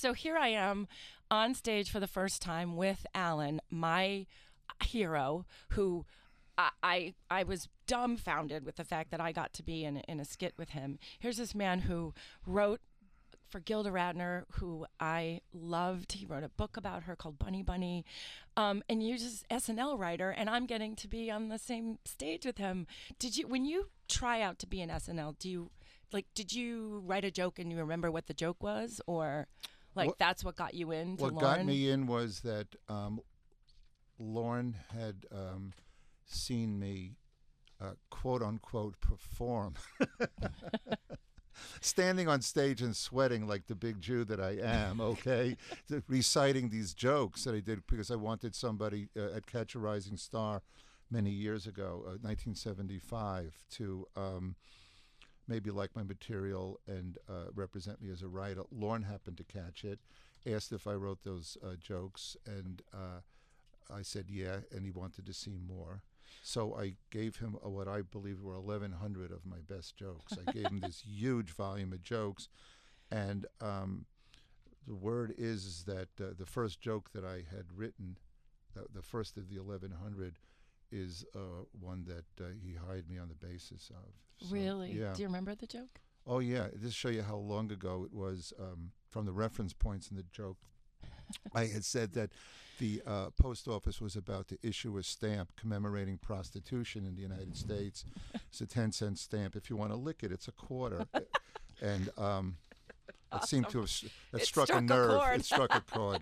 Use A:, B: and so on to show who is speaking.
A: so here I am on stage for the first time with Alan, my hero, who I, I I was dumbfounded with the fact that I got to be in in a skit with him. Here's this man who wrote for Gilda Radner, who I loved. He wrote a book about her called Bunny Bunny, um, and just SNL writer, and I'm getting to be on the same stage with him. Did you when you try out to be an SNL? Do you like? Did you write a joke and you remember what the joke was, or like
B: What-
A: that's what got you in? To
B: What
A: Lorne?
B: got me in was that um, Lorne had um, seen me, uh, quote unquote, perform. Standing on stage and sweating like the big Jew that I am, okay, reciting these jokes that I did because I wanted somebody uh, at Catch a Rising Star many years ago, uh, 1975, to um, maybe like my material and uh, represent me as a writer. Lorne happened to catch it, asked if I wrote those uh, jokes, and uh, I said yeah, and he wanted to see more. So I gave him what I believe were 1,100 of my best jokes. I gave him this huge volume of jokes, and um, the word is, is that uh, the first joke that I had written, the, the first of the 1,100, is uh, one that uh, he hired me on the basis of. So,
A: Really?
B: Yeah.
A: Do you remember the joke?
B: Oh yeah, this show you how long ago it was um, from the reference points in the joke. I had said that the uh, post office was about to issue a stamp commemorating prostitution in the United States. It's a ten cent stamp. If you want to lick it, it's a quarter. and um, it seemed to have that struck,
A: struck
B: a nerve. It struck a chord.